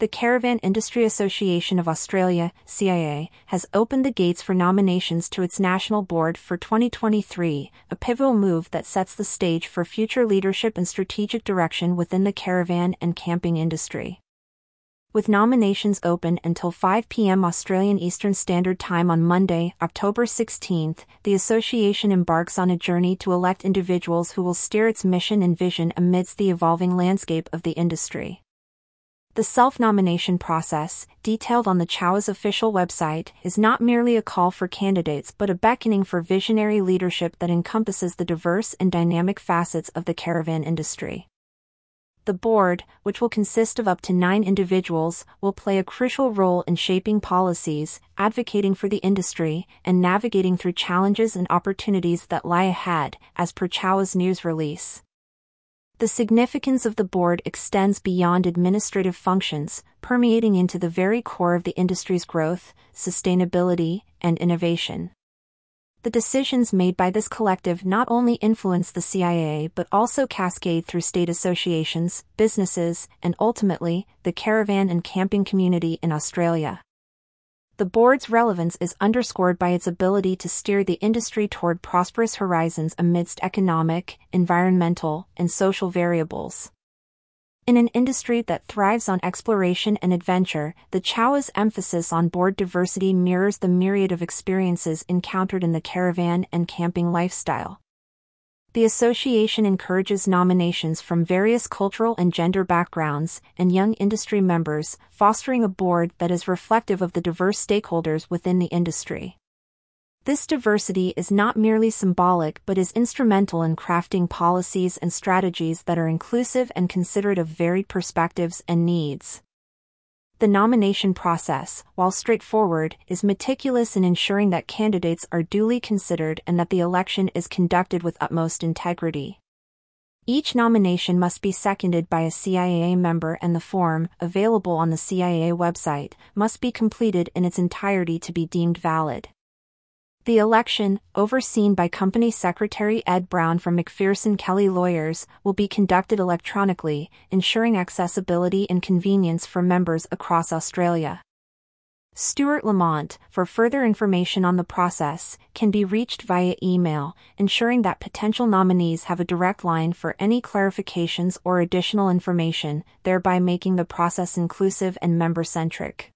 The Caravan Industry Association of Australia, CIA, has opened the gates for nominations to its national board for 2023, a pivotal move that sets the stage for future leadership and strategic direction within the caravan and camping industry. With nominations open until 5 p.m. Australian Eastern Standard Time on Monday, October 16th, the association embarks on a journey to elect individuals who will steer its mission and vision amidst the evolving landscape of the industry. The self-nomination process, detailed on the CIAO's official website, is not merely a call for candidates but a beckoning for visionary leadership that encompasses the diverse and dynamic facets of the caravan industry. The board, which will consist of up to nine individuals, will play a crucial role in shaping policies, advocating for the industry, and navigating through challenges and opportunities that lie ahead, as per CIAO's news release. The significance of the board extends beyond administrative functions, permeating into the very core of the industry's growth, sustainability, and innovation. The decisions made by this collective not only influence the CIA but also cascade through state associations, businesses, and ultimately, the caravan and camping community in Australia. The board's relevance is underscored by its ability to steer the industry toward prosperous horizons amidst economic, environmental, and social variables. In an industry that thrives on exploration and adventure, the CIAO's emphasis on board diversity mirrors the myriad of experiences encountered in the caravan and camping lifestyle. The association encourages nominations from various cultural and gender backgrounds and young industry members, fostering a board that is reflective of the diverse stakeholders within the industry. This diversity is not merely symbolic but is instrumental in crafting policies and strategies that are inclusive and considerate of varied perspectives and needs. The nomination process, while straightforward, is meticulous in ensuring that candidates are duly considered and that the election is conducted with utmost integrity. Each nomination must be seconded by a CIA member and the form, available on the CIA website, must be completed in its entirety to be deemed valid. The election, overseen by Company Secretary Ed Brown from Macpherson Kelley Lawyers, will be conducted electronically, ensuring accessibility and convenience for members across Australia. Stuart Lamont, for further information on the process, can be reached via email, ensuring that potential nominees have a direct line for any clarifications or additional information, thereby making the process inclusive and member centric.